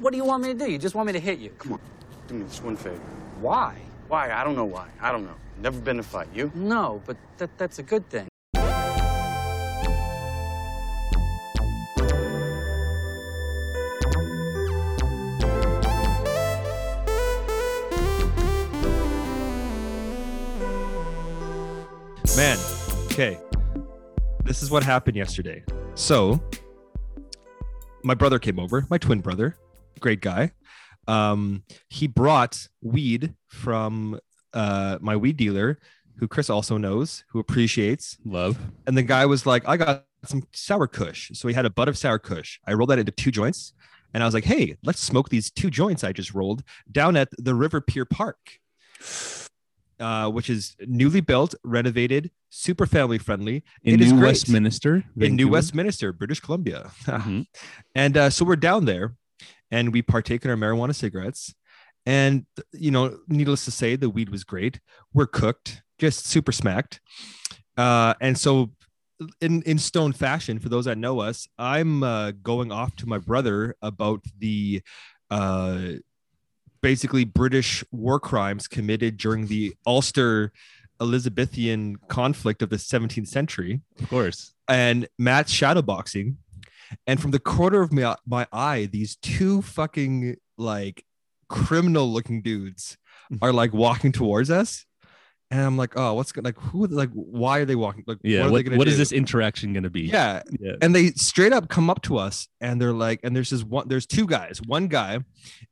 What do you want me to do? You just want me to hit you? Come on, do me this one favor. Why? Why? I don't know why. I don't know. Never been to fight. You? No, but that, that's a good thing. Man, okay. This is what happened yesterday. So, my brother came over, my twin brother, great guy. Um, he brought weed from uh, my weed dealer, who Chris also knows, who appreciates. Love. And the guy was like, I got some sour kush. So he had a butt of sour kush. I rolled that into two joints. And I was like, hey, let's smoke these two joints I just rolled down at the River Pier Park, uh, which is newly built, renovated, super family friendly. In It is New. Westminster. In New Westminster, British Columbia. Mhm. And uh, so we're down there and we partake in our marijuana cigarettes. And, you know, needless to say, the weed was great. We're cooked, just super smacked. Uh, and so, in, in stone fashion, for those that know us, I'm uh, going off to my brother about the uh, basically British war crimes committed during the Ulster Elizabethan conflict of the 17th century Of course. and Matt's shadowboxing. And from the corner of my, my eye, these two fucking like criminal looking dudes are like walking towards us. And I'm like, oh, what's going like who like why are they walking? Like Yeah. what, are they What, gonna what is this interaction going to be? Yeah. Yeah. And they straight up come up to us and they're like, and there's this one, there's two guys. One guy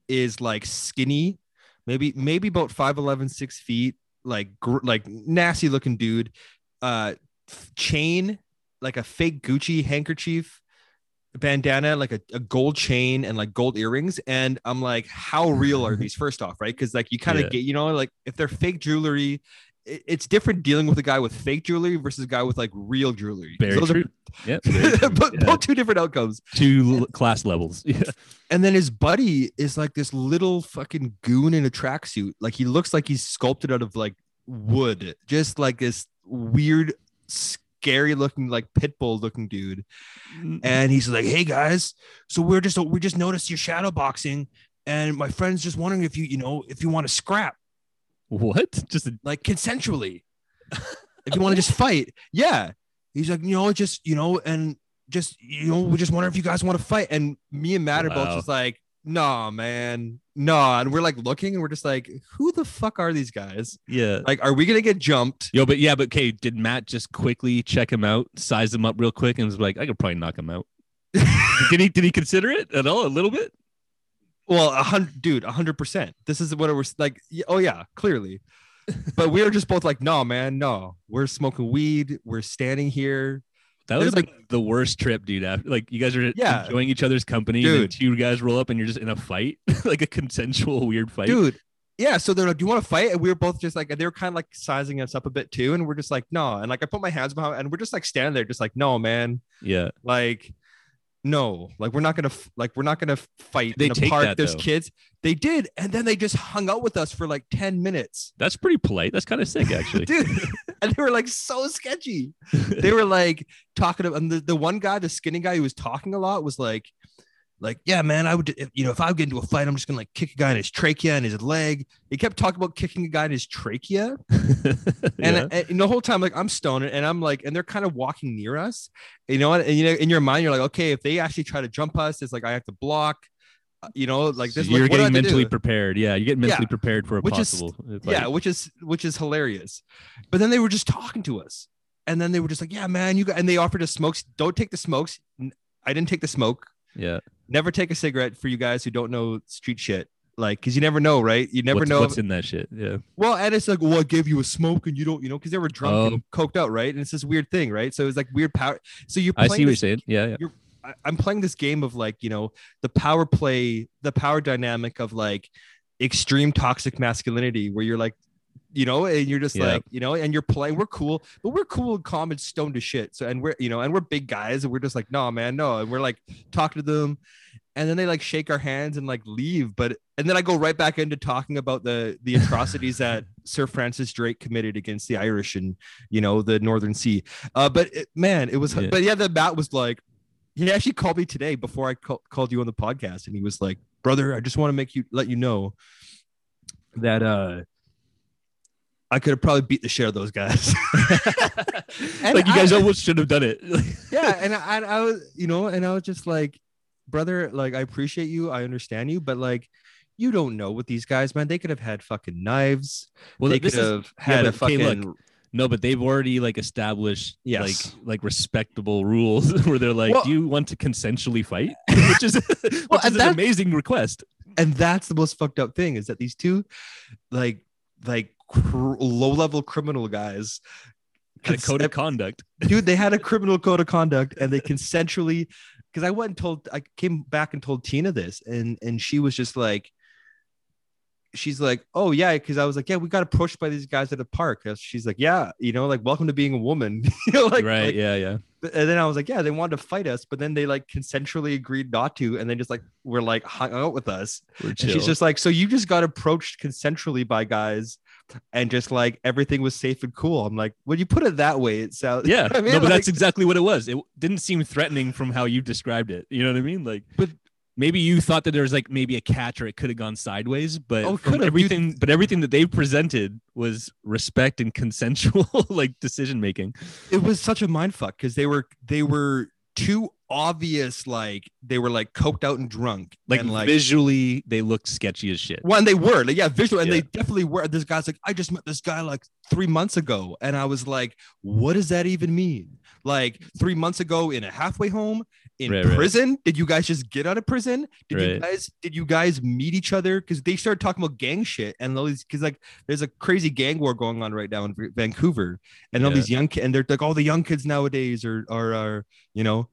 is like skinny, maybe, maybe about 5'11, six feet, like, gr- like nasty looking dude. Uh, chain, like a fake Gucci handkerchief, bandana, like a, a gold chain and like gold earrings. And I'm like, how real are these? First off, right? Because like you kind of Yeah. get, you know, like if they're fake jewelry, it- it's different dealing with a guy with fake jewelry versus a guy with like real jewelry. Very Those are true. Yep. very true. both, Yeah. both two different outcomes. Two class levels. Yeah. And then his buddy is like this little fucking goon in a tracksuit. Like he looks like he's sculpted out of like wood, just like this weird, scary looking, like pit bull looking dude. Mm-hmm. And he's like, "Hey guys, so we're just we just noticed your shadow boxing, and my friend's just wondering if you you know if you want to scrap What? Just a, like consensually, if you want to just fight, yeah." He's like, you know, just you know, and just you know, we just wonder if you guys want to fight. And me and Matt are both Wow. just like, nah, man, nah. And we're like looking, and we're just like, who the fuck are these guys? yeah. Like, are we gonna get jumped? Yo, but yeah, but okay, did Matt just quickly check him out, size him up real quick, and was like, I could probably knock him out? did he did he consider it at all? A little bit? Well, a hundred, dude, a hundred percent. This is what it was like. Oh yeah, clearly. but we were just both like, no, man, no. We're smoking weed. We're standing here. That was like the worst trip, dude. After, like you guys are Yeah. enjoying each other's company, and then two guys roll up and you're just in a fight, like a consensual weird fight. dude yeah so they're like do you want to fight and we were both just like they were kind of like sizing us up a bit too and we're just like no and like i put my hands behind and we're just like standing there just like no man Yeah. like no like we're not gonna like we're not gonna fight They in a take park that, there's though. kids they did and then they just hung out with us for like 10 minutes That's pretty polite. That's kind of sick, actually. dude and they were like so sketchy they were like talking to and the, the one guy the skinny guy who was talking a lot was like like yeah man i would if, you know if i would get into a fight i'm just gonna like kick a guy in his trachea and his leg. He kept talking about kicking a guy in his trachea. And, Yeah. and the whole time like i'm stoned and i'm like and they're kind of walking near us. You know and, and you know in your mind you're like okay if they actually try to jump us it's like i have to block uh, you know like So this you're like, what do I getting mentally prepared. Yeah, you get mentally prepared for a Which possible. uh, yeah which is which is hilarious. But then they were just talking to us. And then they were just like yeah man you got and they offered us smokes. Don't take the smokes. I didn't take the smoke yeah. never take a cigarette for you guys who don't know street shit like because you never know right you never what's, know what's in that shit. Yeah. well and it's like well i gave you a smoke and you don't you know because they were drunk Oh. and coked out right and it's this weird thing right so it's like weird power so you're I see what you're saying. Yeah, yeah. I- I'm playing this game of like, you know, the power play, the power dynamic of like extreme toxic masculinity where you're like, you know, and you're just Yeah. like, you know, and you're playing, we're cool, but we're cool and calm and stoned to shit. So, and we're, you know, and we're big guys and we're just like, no, man, no. And we're like talking to them and then they like shake our hands and like leave. But, and then I go right back into talking about the, the atrocities that Sir Francis Drake committed against the Irish and, you know, the Northern Sea. Uh, but it, man, it was, Yeah. but yeah, the Matt was like, he actually called me today before I ca- called you on the podcast, and he was like, brother, I just want to make you let you know that uh I could have probably beat the shit out of those guys. Like you guys I- almost should have done it. yeah, and I, I was, you know, and I was just like, brother, like I appreciate you, I understand you, but like, you don't know what these guys, man. They could have had fucking knives. well, they could this is have had a but, okay, fucking. look, no, but they've already like established Yes. like like respectable rules where they're like, Well- do you want to consensually fight? Which is which Well, is an amazing request. and that's the most fucked up thing is that these two, like, like cr- low level criminal guys, Had a code of conduct. dude, they had a criminal code of conduct, and they consensually. Because I went and told, I came back and told Tina this, and and she was just like, she's like, oh yeah, because I was like, yeah, we got approached by these guys at a park. She's like, yeah, you know, like welcome to being a woman, you know, like right. like- yeah. Yeah. and then I was like, yeah, they wanted to fight us, but then they like consensually agreed not to, and then just like were like hung out with us. She's just like, so you just got approached consensually by guys, and just like everything was safe and cool. I'm like, when you put it that way, it sounds yeah. I mean, no, but like- that's exactly what it was. It didn't seem threatening from how you described it. You know what I mean? Like, But- maybe you thought that there was like maybe a catch or it could have gone sideways, but Oh, from could've, dude. everything, but everything that they presented was respect and consensual like decision making. it was such a mind fuck because they were they were too obvious, like they were like coked out and drunk, Like, and like. visually, they looked sketchy as shit. when they were like yeah visual and Yeah. they definitely were this guy's like i just met this guy like three months ago and i was like what does that even mean like three months ago in a halfway home in Right, right. prison? Did you guys just get out of prison? Did you guys did you guys meet each other? Because they started talking about gang shit and all these because like there's a crazy gang war going on right now in vancouver. And all Yeah. these young kids and they're like all the young kids nowadays are are, are you know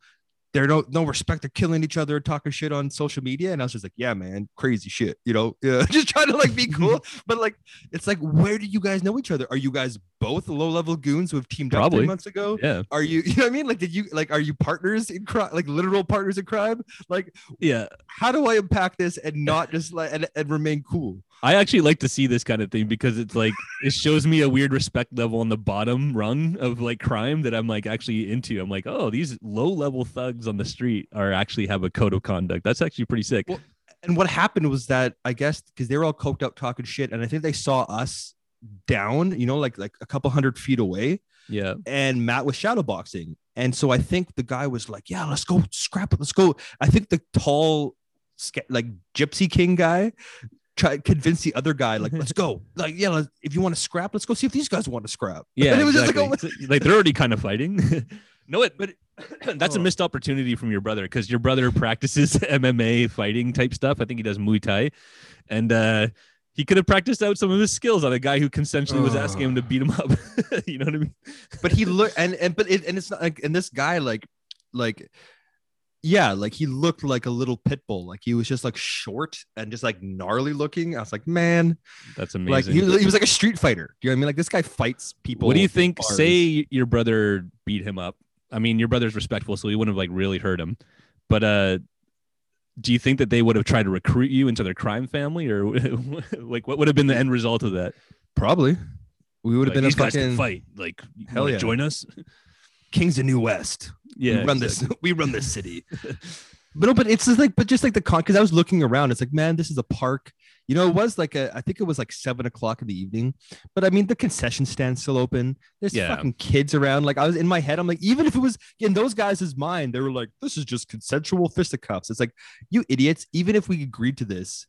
they're no no respect. They're killing each other, talking shit on social media. And I was just like, yeah, man, crazy shit. You know, yeah, just trying to like be cool. but like, it's like, where do you guys know each other? Are you guys both low level goons who have teamed up Probably. three months ago? Yeah. Are you, you know what I mean? Like, did you like, are you partners in crime, like literal partners in crime? Like, Yeah. how do I unpack this and not just like and, and remain cool? I actually like to see this kind of thing because it's like it shows me a weird respect level on the bottom rung of like crime that I'm like actually into. I'm like, oh, these low level thugs on the street are actually have a code of conduct. That's actually pretty sick. Well, And what happened was that I guess because they were all coked up talking shit, and I think they saw us down, you know, like like a couple hundred feet away. yeah. and Matt was shadowboxing. And so I think the guy was like, yeah, let's go scrap it. Let's go. I think the tall, like gypsy king guy tried convince the other guy, like, let's go. Like, yeah, let's, if you want to scrap, let's go see if these guys want to scrap. Yeah. And it was exactly. just like, oh, So, like they're already kind of fighting. no, it but that's a Oh. missed opportunity from your brother because your brother practices MMA fighting type stuff. I think he does Muay Thai. And uh he could have practiced out some of his skills on a guy who consensually was asking him to beat him up. you know what I mean? but he looked, and, and, but it, and it's not like, and this guy, like, like, yeah, like he looked like a little pit bull. Like he was just like short and just like gnarly looking. I was like, man, That's like amazing. he, he was like a street fighter. Do you know what I mean? Like this guy fights people. What do you think? bars. Say your brother beat him up. I mean, your brother's respectful, so he wouldn't have like really hurt him. But uh, do you think that they would have tried to recruit you into their crime family, or like what would have been the end result of that? Probably. We would have Like, been a these guys can fucking fight. Like, Hell yeah. join us. Kings of New West. Yeah, we run this. We run this city. but no, but it's just like, but just like the con. Because I was looking around, it's like, man, this is a park. You know, it was like a. I think it was like seven o'clock in the evening. But I mean, the concession stand's still open. There's Yeah. fucking kids around. Like I was in my head, I'm like, even if it was in those guys' mind, they were like, this is just consensual fisticuffs. It's like, you idiots. Even if we agreed to this,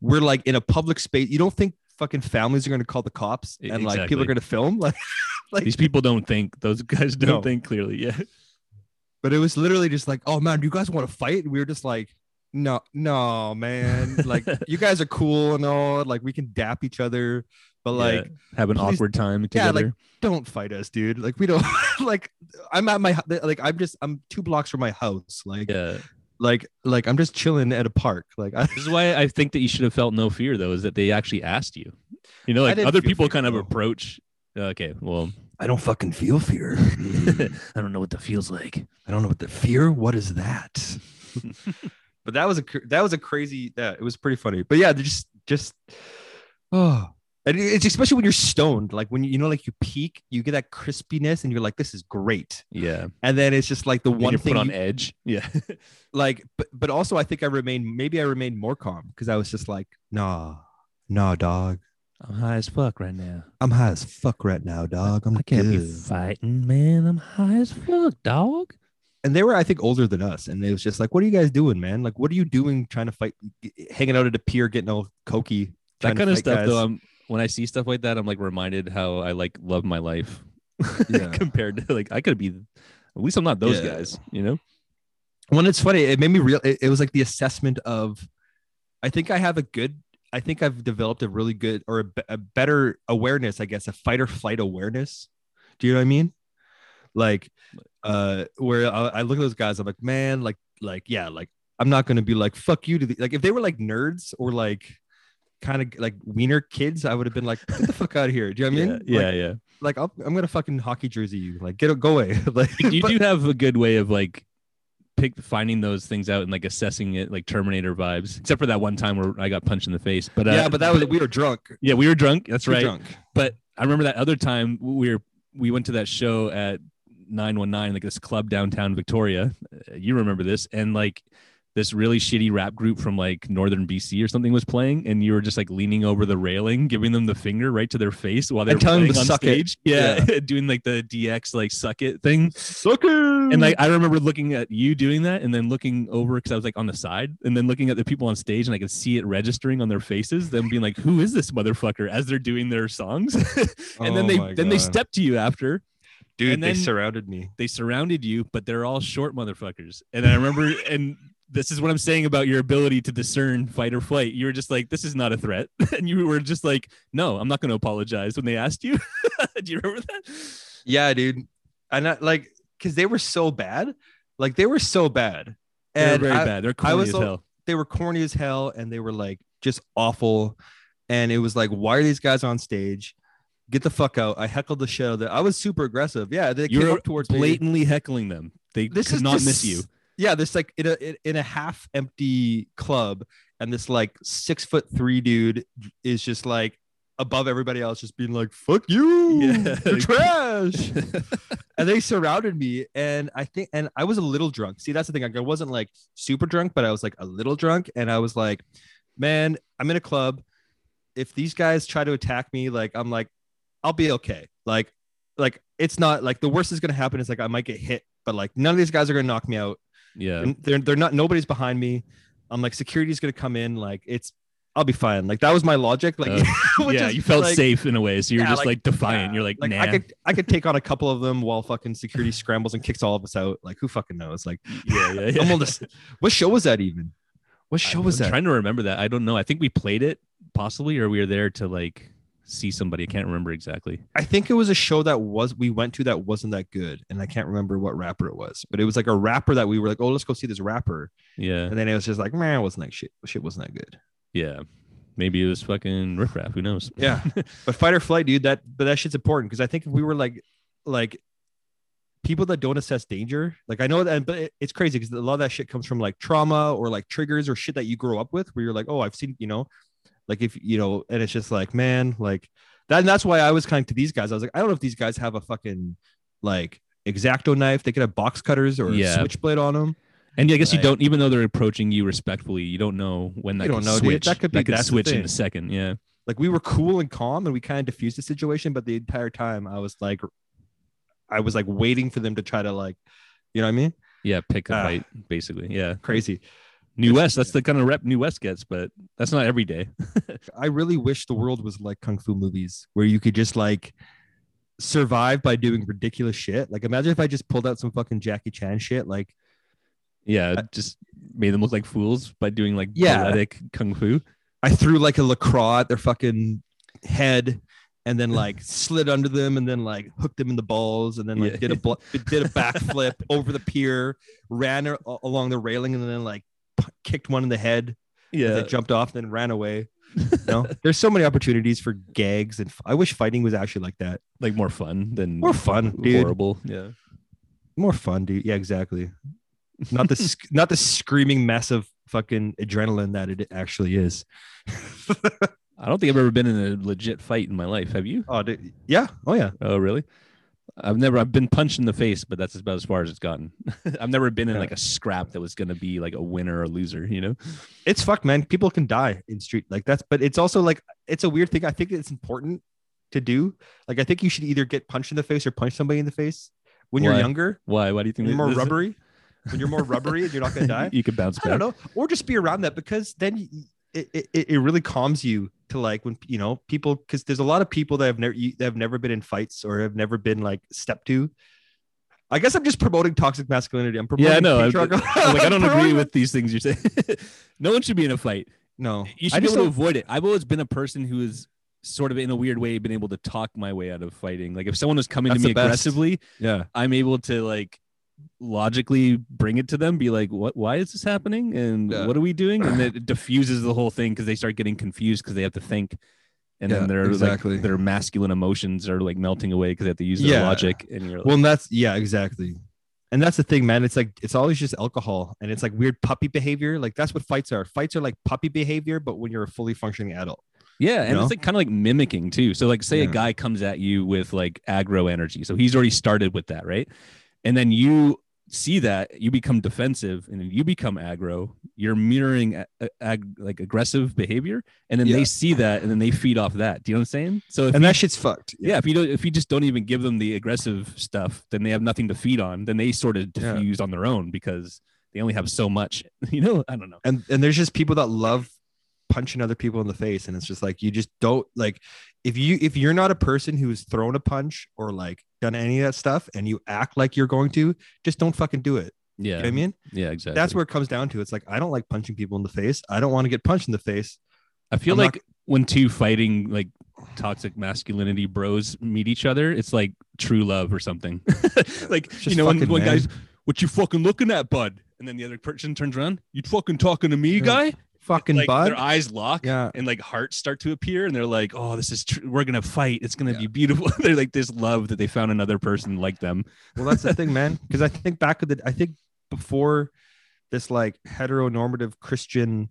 we're like in a public space. You don't think fucking families are going to call the cops and like people are going to film like like These people don't think. Those guys don't No. think clearly. Yeah. but it was literally just like, oh man, do you guys want to fight? And we were just like, no, no, man. Like you guys are cool and all. Like we can dap each other, but like Yeah. have an please- awkward time yeah, together. like don't fight us, dude. Like we don't like. I'm at my like I'm just I'm two blocks from my house. Like yeah. Like like I'm just chilling at a park. Like I, This is why I think that you should have felt no fear, though, is that they actually asked you. You know, like other people fear, kind of approach. Uh, okay, well, I don't fucking feel fear. I don't know what that feels like. I don't know what the fear. What is that? but that was a cr- that was a crazy. Yeah, it was pretty funny. But yeah, they just just oh And it's especially when you're stoned, like when you, you know, like you peak, you get that crispiness, and you're like, "This is great." Yeah. And then it's just like the One one thing put on you- edge. Yeah. like but but also i think i remained maybe i remained more calm because i was just like nah nah dog I'm high as fuck right now. i'm high as fuck right now dog i'm I can't be fighting, man. I'm high as fuck, dog. and they were i think older than us and it was just like what are you guys doing man like what are you doing trying to fight hanging out at a pier getting all cokey That kind of stuff, guys. though. I'm when I see stuff like that, I'm like reminded how I like love my life Yeah. compared to like I could be. At least I'm not those Yeah. guys, you know. when it's funny it made me real it, it was like the assessment of i think i have a good i think i've developed a really good or a, a better awareness i guess a fight or flight awareness do you know what i mean like uh where I, I look at those guys i'm like man like like yeah like i'm not gonna be like fuck you to the like if they were like nerds or like kind of like wiener kids i would have been like get the fuck out of here do you know what i mean yeah, like, yeah. like I'll, i'm gonna fucking hockey jersey you like get go away like You, you but- do have a good way of like pick finding those things out and like assessing it, like Terminator vibes. Except for that one time where I got punched in the face. But uh, yeah but that was we were drunk yeah, we were drunk. That's We right. drunk. But I remember that other time we were we went to that show at 919, like this club downtown Victoria. Uh, You remember this? And like this really shitty rap group from like northern BC or something was playing, and you were just like leaning over the railing, giving them the finger right to their face while they And were telling them playing to on suck it. stage. Yeah, doing like the DX like suck it thing. Suck it. And like I remember looking at you doing that, and then looking over because I was like on the side, and then looking at the people on stage, and I could see it registering on their faces. Them being like, "Who is this motherfucker?" as they're doing their songs, and then Oh they my then they step to you after. dude, and they surrounded me. They surrounded you, but they're all short motherfuckers. And I remember, and this is what I'm saying about your ability to discern fight or flight. You were just like, "This is not a threat," and you were just like, "No, I'm not going to apologize." When they asked you, do you remember that? Yeah, dude. And I, like, cause they were so bad. Like they were so bad. And very I- bad. They're corny was as hell. they were corny as hell and they were like just awful. And it was like, why are these guys on stage? Get the fuck out. I heckled the shit out of them. I was super aggressive. Yeah, they You came were up towards me. blatantly heckling them. They This could is not just- miss you. Yeah, this like in a in- a half empty club, and this like six foot three dude is just like above everybody else, just being like, "Fuck you, Yeah. you're trash." and they surrounded me, and I think, and I was a little drunk. See, that's the thing. Like, I wasn't like super drunk, but I was like a little drunk, and I was like, "Man, I'm in a club. If these guys try to attack me, like, I'm like, I'll be okay. Like, like it's not like the worst is gonna happen is like I might get hit, but like none of these guys are gonna knock me out." Yeah. and they're they're not nobody's behind me. I'm like security's gonna come in, like it's I'll be fine. Like that was my logic. Like Uh, yeah, you felt like, safe in a way, so you're yeah, just like, like, defiant. yeah, You're like, like nah. I could I could take on a couple of them while fucking security scrambles and kicks all of us out. Like who fucking knows? Like yeah, yeah, yeah. I'm this. What show was that even? What show I'm was that? trying to remember that. I don't know. I think we played it possibly, or we were there to like see somebody. I can't remember exactly. I think it was a show that was we went to that wasn't that good, and I can't remember what rapper it was, but it was like a rapper that we were like, oh, let's go see this rapper, Yeah, and then it was just like, man, it wasn't like shit. Shit wasn't that good. yeah. Maybe it was fucking riffraff. Who knows? Yeah. but fight or flight, dude, that but that shit's important because I think if we were like like people that don't assess danger, like I know that but it's crazy because a lot of that shit comes from like trauma or like triggers or shit that you grow up with where you're like, oh, I've seen, you know, like if you know, and it's just like, man, like that and that's why I was kind of to these guys. I was like, I don't know if these guys have a fucking like exacto knife, they could have box cutters or Yeah. a switchblade on them. And I guess you don't, even though they're approaching you respectfully, you don't know when that You could know, dude. That could be- that's the switch in a second. Yeah, Like we were cool and calm and we kind of diffused the situation, but the entire time I was like I was like waiting for them to try to like, you know what I mean? yeah. Pick a Ah. fight, basically. Yeah. Crazy. New West. That's the kind of rep New West gets, but that's not every day. I really wish the world was like kung fu movies where you could just like survive by doing ridiculous shit. Like imagine if I just pulled out some fucking Jackie Chan shit. Like Yeah, just made them look like fools by doing like Yeah. poetic kung fu. I threw like a lacroix at their fucking head and then like slid under them and then like hooked them in the balls and then like Yeah. did a bl- did a backflip over the pier, ran along the railing and then like kicked one in the head. Yeah, They jumped off, and then ran away. No, there's so many opportunities for gags, and f- I wish fighting was actually like that. like more fun than More fun, dude. horrible. Yeah, More fun, dude. Yeah, exactly. Not the sc- not the screaming mess of fucking adrenaline that it actually is. I don't think I've ever been in a legit fight in my life. Have you? Oh, dude. yeah. Oh, yeah. Oh, really? I've never. I've been punched in the face, but that's about as far as it's gotten. I've never been in like a scrap that was going to be like a winner or loser. You know? It's fucked, man. People can die in street like that's, but it's also like it's a weird thing. I think it's important to do. Like, I think you should either get punched in the face or punch somebody in the face when you're younger. Why? Why do you think You're more rubbery. When you're more rubbery and you're not gonna die. you could bounce I don't know, or just be around that because then it, it, it really calms you to like when you know people because there's a lot of people that have never you- that have never been in fights or have never been like stepped to. I guess I'm just promoting toxic masculinity. I'm promoting Yeah, I know. I'm- I'm like I don't agree with these things you're saying. no one should be in a fight. no. You I should be just able to avoid it. I've always been a person who is sort of in a weird way been able to talk my way out of fighting. Like if someone was coming to me aggressively, yeah. I'm able to like logically bring it to them, be like, "What? Why is this happening? And Yeah. what are we doing?" And it diffuses the whole thing because they start getting confused because they have to think, and Yeah, then their exactly. like their masculine emotions are like melting away because they have to use their Yeah. logic. And you're like, Well, and that's yeah, exactly. And that's the thing, man. It's like it's always just alcohol, and it's like weird puppy behavior. Like that's what fights are. Fights are like puppy behavior, but when you're a fully functioning adult. Yeah, and know? it's like kind of like mimicking too. So like say a guy comes at you with like aggro energy. So he's already started with that, right? And then you see that, you become defensive and then you become aggro. You're mirroring a- a- ag- like aggressive behavior and then Yeah. they see that and then they feed off that. Do you know what I'm saying? So And you, that shit's fucked. yeah, if you don't if you just don't even give them the aggressive stuff, then they have nothing to feed on. Then they sort of Yeah. diffuse on their own because they only have so much. You know, I don't know. and and there's just people that love punching other people in the face and it's just like you just don't like if you if you're not a person who's thrown a punch or like done any of that stuff and you act like you're going to just don't fucking do it you Yeah. know what i mean yeah, exactly. that's where it comes down to it's like i don't like punching people in the face i don't want to get punched in the face I feel I'm not- like when two fighting like toxic masculinity bros meet each other, it's like true love or something. like you know, when one guy's, "What you fucking looking at, bud?" and then the other person turns around, "You fucking talking to me, Yeah. guy?" Fucking like bud their eyes lock, yeah and like hearts start to appear, and they're like, "Oh, this is true. We're gonna fight. It's gonna Yeah. be beautiful." they're like this love that they found another person like them. well that's the thing man because i think back of the i think before this like heteronormative christian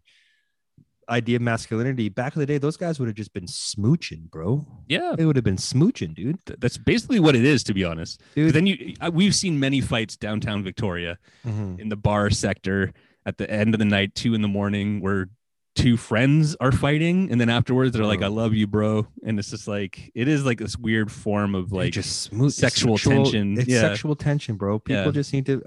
idea of masculinity back in the day those guys would have just been smooching bro Yeah, they would have been smooching dude th- that's basically what it is, to be honest dude Then you, I- we've seen many fights downtown Victoria. Mhm. in the bar sector at the end of the night, two in the morning, where two friends are fighting, and then afterwards they're like, Oh. "I love you, bro," and it's just like it is like this weird form of like just smooth it's sexual tension. It's Yeah. sexual tension, bro. People Yeah. just need to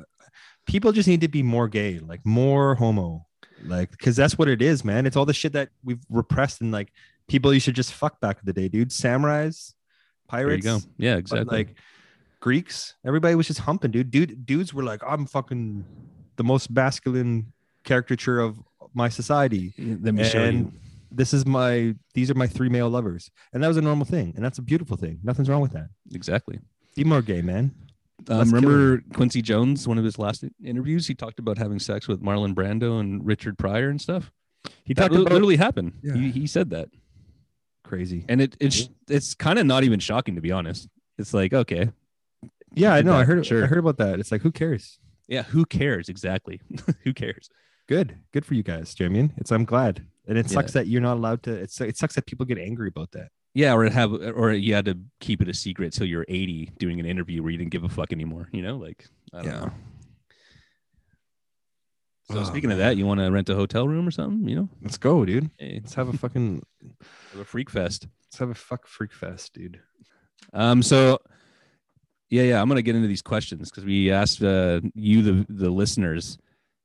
people just need to be more gay, like more homo. Like because that's what it is, man. It's all the shit that we've repressed and like people you should just fuck back in the day, dude. Samurais, there you pirates, go. Yeah, but, exactly. like Greeks, everybody was just humping, dude. Dude, dudes were like, I'm fucking the most masculine caricature of my society. Let me show you. and this is my these are my three male lovers. And that was a normal thing. And that's a beautiful thing. Nothing's wrong with that. Exactly. Be more gay, man. Um, remember Quincy Jones? One of his last interviews, he talked about having sex with Marlon Brando and Richard Pryor and stuff. He That talked about literally happened. Yeah. He, he said that, crazy. and it it's it's kind of not even shocking to be honest. It's like okay, Yeah, I know. I heard. sure. I heard about that. It's like, who cares? Yeah, who cares exactly? who cares? Good, good for you guys. Do you know I mean? It's. I'm glad, and it Yeah. sucks that you're not allowed to. It's. It sucks that people get angry about that. Yeah, or have or you had to keep it a secret till you're 80 doing an interview where you didn't give a fuck anymore. You know, like I don't Yeah. know. So Oh, speaking of that, you want to rent a hotel room or something? You know, Let's go, dude. hey, Let's have a fucking. have a freak fest. Let's have a fuck freak fest, dude. Um, so yeah, yeah, I'm gonna get into these questions because we asked uh, you, the the listeners,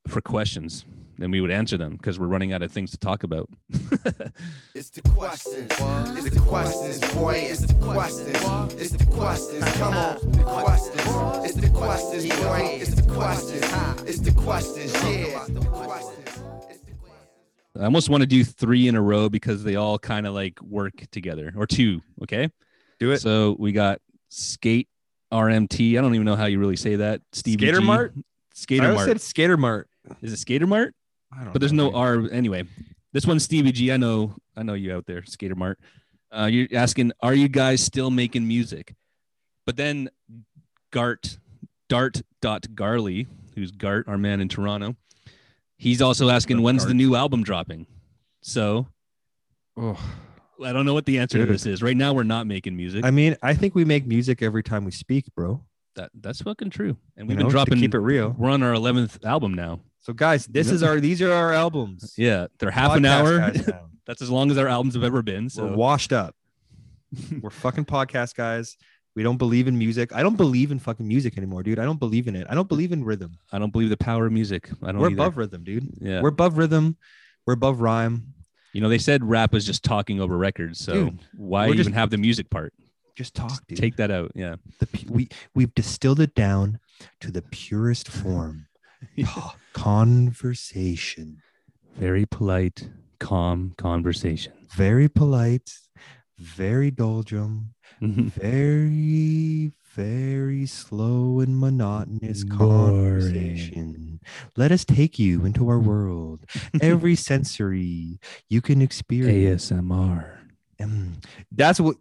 for questions, and we would answer them because we're running out of things to talk about. It's the questions. It's the questions, boy. It's the questions. It's the questions. Come on. The questions. It's the questions, boy. It's the questions. It's the questions. Yeah. The questions. It's the questions. I almost want to do three in a row because they all kind of like work together, or two. Okay. Do it. So we got skate RMT. I don't even know how you really say that. Stevie Skater G. Mart? Skater I always Mart. said Skater Mart. Is it Skater Mart? I don't But there's no. R anyway. This one's Stevie G. I know. I know you out there, Skater Mart. Uh, you're asking, are you guys still making music? But then Gart, Dart dot Garley, who's Gart, our man in Toronto, he's also asking, when's the new album dropping? So Oh, I don't know what the answer Dude. to this is. Right now, we're not making music. I mean, I think we make music every time we speak, bro. that that's fucking true. And we've know, been to dropping. keep it real. We're on our eleventh album now. So, guys, this is our these are our albums. Yeah, they're half an hour. That's as long as our albums have ever been. We're So washed up. We're fucking podcast guys. We don't believe in music. I don't believe in fucking music anymore, dude. I don't believe in it. I don't believe in rhythm. I don't believe the power of music. I don't. We're either. above rhythm, dude. Yeah. We're above rhythm. We're above rhyme. You know, they said rap is just talking over records. So Dude, why even just- have the music part? Just talk, dude. Take that out. Yeah. the we we've distilled it down to the purest form. Conversation. Very polite, calm conversation. Very polite, very doldrum, mm-hmm. very, very slow and monotonous Boring. conversation. Let us take you into our world. Every sensory you can experience. ASMR. Mm. That's what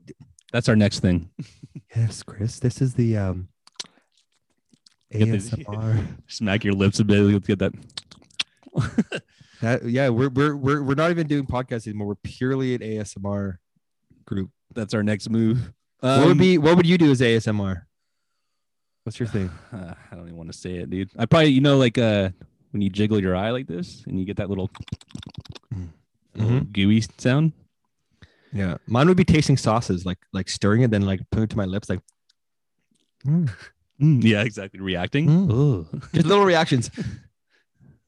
That's our next thing. yes, Chris. This is the um Get the- ASMR. Smack your lips a bit. Let's get that. That yeah, we're we're we're we're not even doing podcasts anymore. We're purely an ASMR group. That's our next move. what would Um, be what would you do as ASMR? What's your thing? uh, I don't even want to say it, dude. I probably, you know, like uh, when you jiggle your eye like this and you get that little, little gooey sound. Yeah, mine would be tasting sauces, like like stirring it, then like putting it to my lips, like Mm. Mm, yeah, exactly. Reacting. Mm. Just little reactions.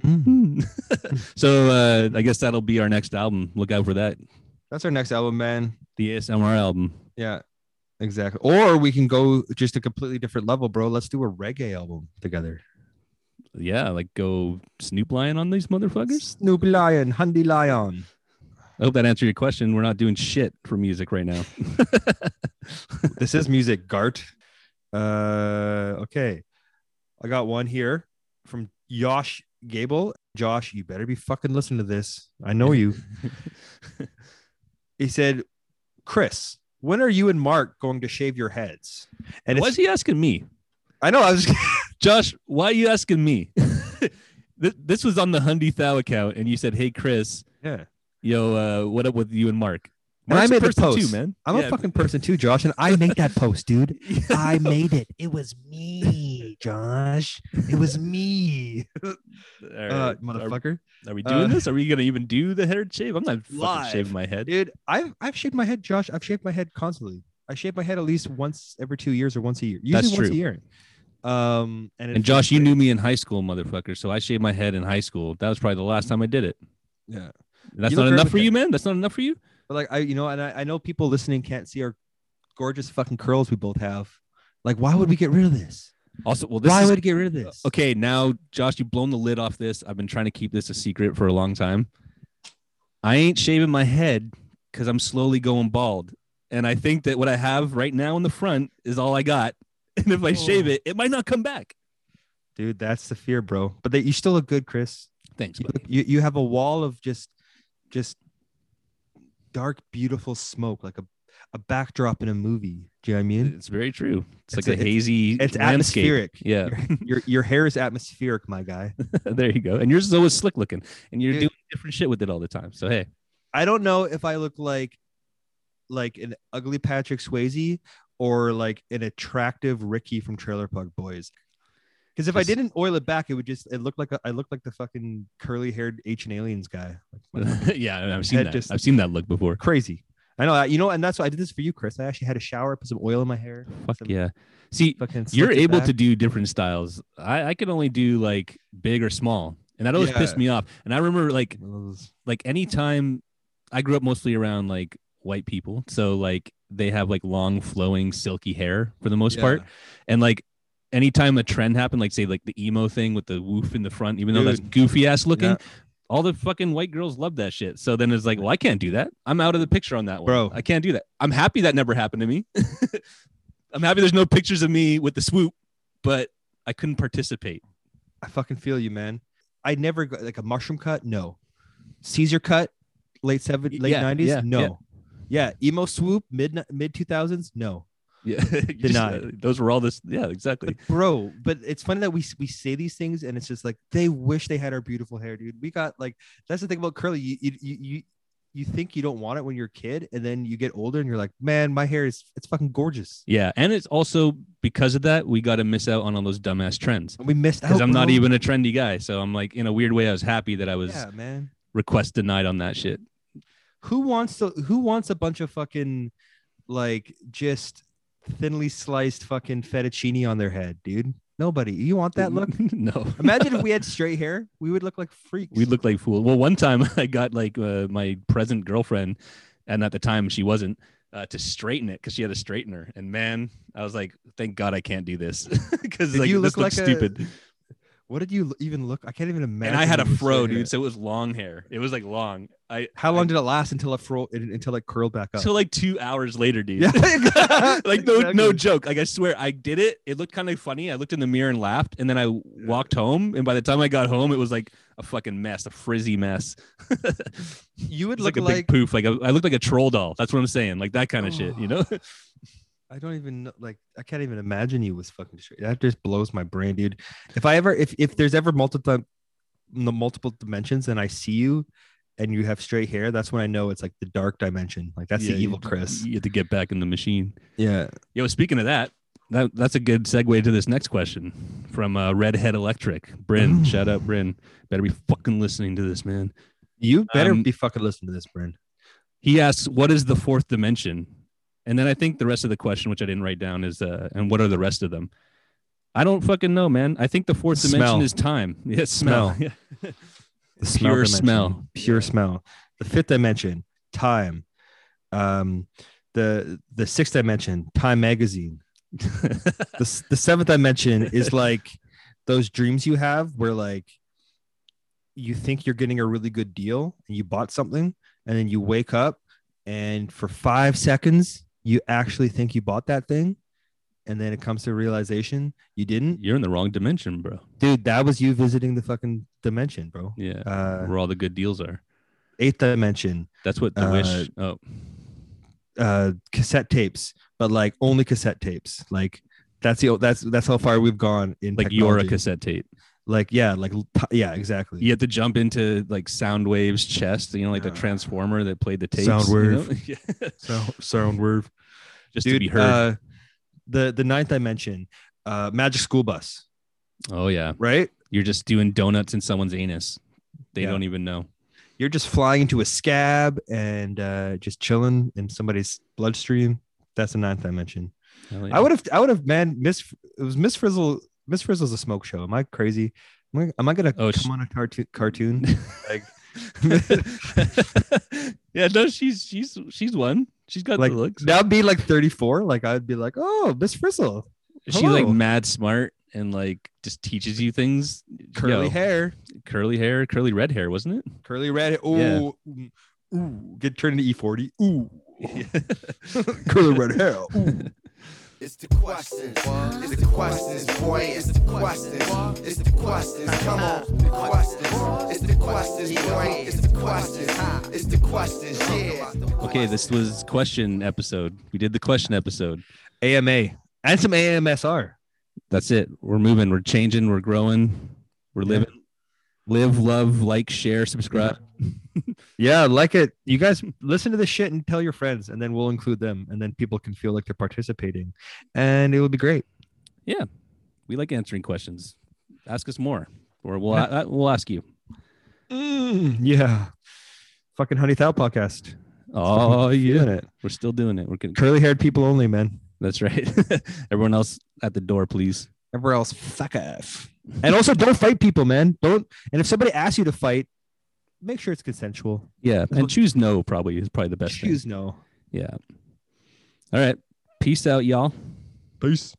Mm. so uh, I guess that'll be our next album. Look out for that. That's our next album, man. The ASMR album. Yeah, exactly. Or we can go just a completely different level, bro. Let's do a reggae album together. Yeah, like go Snoop Lion on these motherfuckers. Snoop Lion, Hundy Lion. I hope that answered your question. We're not doing shit for music right now. this is music, Gart. Uh, okay. I got one here from Josh Gable. Josh, you better be fucking listening to this. I know you. he said, Chris, when are you and Mark going to shave your heads? And Why is he asking me? I know I was Josh, why are you asking me? this, was on the Hundy Thou account, and you said, "Hey, Chris, yeah. yo, uh, what up with you and Mark?" And I made the person post. too, man. I'm Yeah. a fucking person too, Josh, and I made that post, dude. I made it. It was me, Josh. It was me. All Uh, right. Are- motherfucker. Are, we doing Uh, this? Are we gonna even do the hair shave? I'm not fucking shaving my head. Dude, I've I've shaved my head, Josh. I've shaved my head constantly. I shave my head at least once every two years or once a year. Usually That's once true. a year. Um and, And Josh, you knew me in high school, motherfucker. So I shaved my head in high school. That was probably the last time I did it. Yeah. That's You not enough for you, man. That's not enough for you. But like I you know, and I, I know people listening can't see our gorgeous fucking curls we both have. Like, why would we get rid of this? Also, well, this why is would get rid of this? okay. Now, Josh, you've blown the lid off this. I've been trying to keep this a secret for a long time. I ain't shaving my head because I'm slowly going bald, and I think that what I have right now in the front is all I got. And if I oh. shave Oh. it, it might not come back. Dude, that's the fear, bro. But they, you still look good, Chris. Thanks, You, look- you you have a wall of just just dark, beautiful smoke, like a, a backdrop in a movie. Do you know what I mean? It's very true. It's, It's like a, a- hazy. It's landscape. atmospheric. Yeah, Your your hair is atmospheric, my guy. there you go. And yours is always slick looking, and you're Dude. doing different shit with it all the time. So hey, I don't know if I look like like an ugly Patrick Swayze or like an attractive Ricky from Trailer Park Boys. Because if I didn't oil it back, it would just it looked like a, I looked like the fucking curly haired Ancient Aliens guy. Like, yeah, I've seen that. just- I've seen that look before. crazy. I know that you know, and that's why I did this for you, Chris. I actually had a shower, put some oil in my hair. Fuck some yeah. See, you're able back. to do different styles. I, I can only do like big or small, and that always Yeah. pissed me off. And I remember like like anytime I grew up mostly around like white people, so like they have like long flowing silky hair for the most part, and like anytime a trend happened, like say like the emo thing with the woof in the front, even though that's Dude. goofy ass looking. Yeah. All the fucking white girls love that shit. So then it's like, well, I can't do that. I'm out of the picture on that one. Bro. I can't do that. I'm happy that never happened to me. I'm happy there's no pictures of me with the swoop, but I couldn't participate. I fucking feel you, man. I never got like a mushroom cut. No, Caesar cut, late seven, late Yeah, nineties. yeah, no, yeah. emo swoop, mid mid two thousands. No, Yeah. You just- uh, Denied. those were all this. Yeah, exactly. but bro, but it's funny that we we say these things and it's just like they wish they had our beautiful hair, dude. We got like that's the thing about curly. You you you, you think you don't want it when you're a kid, and then you get older and you're like, man, my hair is it's fucking gorgeous. Yeah, and it's also because of that we got to miss out on all those dumbass trends. And we missed Because I'm not even a trendy guy, so I'm like in a weird way I was happy that I was Yeah, man. request denied on that shit. Who wants to? Who wants a bunch of fucking like just thinly sliced fucking fettuccine on their head, dude? Nobody. You want that look? no. Imagine if we had straight hair, we would look like freaks. We'd look like fools. Well, one time I got like uh, my present girlfriend, and at the time she wasn't, uh, to straighten it because she had a straightener. And man, I was like, thank God I can't do this because like you this look looks like a- stupid. What did you even look? I can't even imagine. And I had a fro, hair. dude, so it was long hair. It was like long. I How long I, did it last until it fro until it curled back up? Until like two hours later, dude. Yeah, like no no joke. Like I swear, I did it. It looked kind of funny. I looked in the mirror and laughed, and then I walked home. And by the time I got home, it was like a fucking mess, a frizzy mess. you would look like a like, big poof. Like a, I looked like a troll doll. That's what I'm saying. Like that kind of shit. You know? I don't even know, like I can't even imagine you was fucking straight. That just blows my brain, dude. If I ever if if there's ever multiple the multiple dimensions and I see you and you have straight hair, that's when I know it's like the dark dimension. Like that's Yeah, the evil you, Chris. You have to get back in the machine. Yeah. Yo, speaking of that, that that's a good segue to this next question from uh, Redhead Electric. Bryn, Ooh. shout out Bryn. Better be fucking listening to this, man. You better Um, be fucking listening to this, Bryn. He asks, "What is the fourth dimension?" And then I think the rest of the question, which I didn't write down, is, uh, "And what are the rest of them?" I don't fucking know, man. I think the fourth Smell. dimension is time. Yeah, smell. Smell. The Pure dimension. smell. Pure smell. The fifth dimension, time. Um the the sixth dimension, Time magazine. the, the seventh dimension is like those dreams you have where like you think you're getting a really good deal and you bought something and then you wake up and for five seconds you actually think you bought that thing and then it comes to realization you didn't You're in the wrong dimension, bro. dude that was you visiting the fucking dimension bro Yeah, uh where all the good deals are. eighth dimension That's what the uh, wish. Oh, uh cassette tapes but like only cassette tapes like that's the that's that's how far we've gone in like you're a cassette tape. Like yeah like yeah exactly You have to jump into like Soundwave's chest. You know, like the Uh, transformer that played the tapes. you Soundwave. know? Yeah. sound sound wave Just to be heard. uh the the ninth dimension uh magic school bus oh yeah, right you're just doing donuts in someone's anus. They Yeah. don't even know. you're just flying into a scab and uh just chilling in somebody's bloodstream that's the ninth dimension yeah. i would have i would have man miss it was miss frizzle miss frizzle's a smoke show am i crazy am i, am I gonna Oh, come sh- on a cartoon cartoon like yeah, no, she's she's she's one. She's got like the looks. that'd be like 34 like i'd be like oh miss frizzle She's like mad smart and like just teaches you things. curly Yo, hair curly hair, curly red hair, wasn't it? curly red oh Yeah. ooh, get turned into e40 ooh curly red hair ooh. It's the questions. It's the questions, boy. It's the questions. It's the questions. Come on. The questions. It's the questions, boy. It's the questions. It's the questions. Yeah. Okay, this was question episode. We did the question episode. ama and some amsr That's it. We're moving. We're changing. We're growing. We're Yeah. living. Live, love, like, share, subscribe. Yeah, like it. You guys listen to this shit and tell your friends, and then we'll include them, and then people can feel like they're participating, and it will be great. Yeah, we like answering questions. Ask us more, or we'll uh, we'll ask you. Mm, yeah, fucking Hundy Thou podcast. Oh Fucking yeah, doing it. we're still doing it. We're gonna, Curly haired people only, man. that's right. Everyone else at the door, please. Everywhere else, fuck off. And also, don't fight people, man. Don't. And if somebody asks you to fight, make sure it's consensual. Yeah, and choose no. Probably is probably the best. thing. Choose no. Yeah. All right. Peace out, y'all. Peace.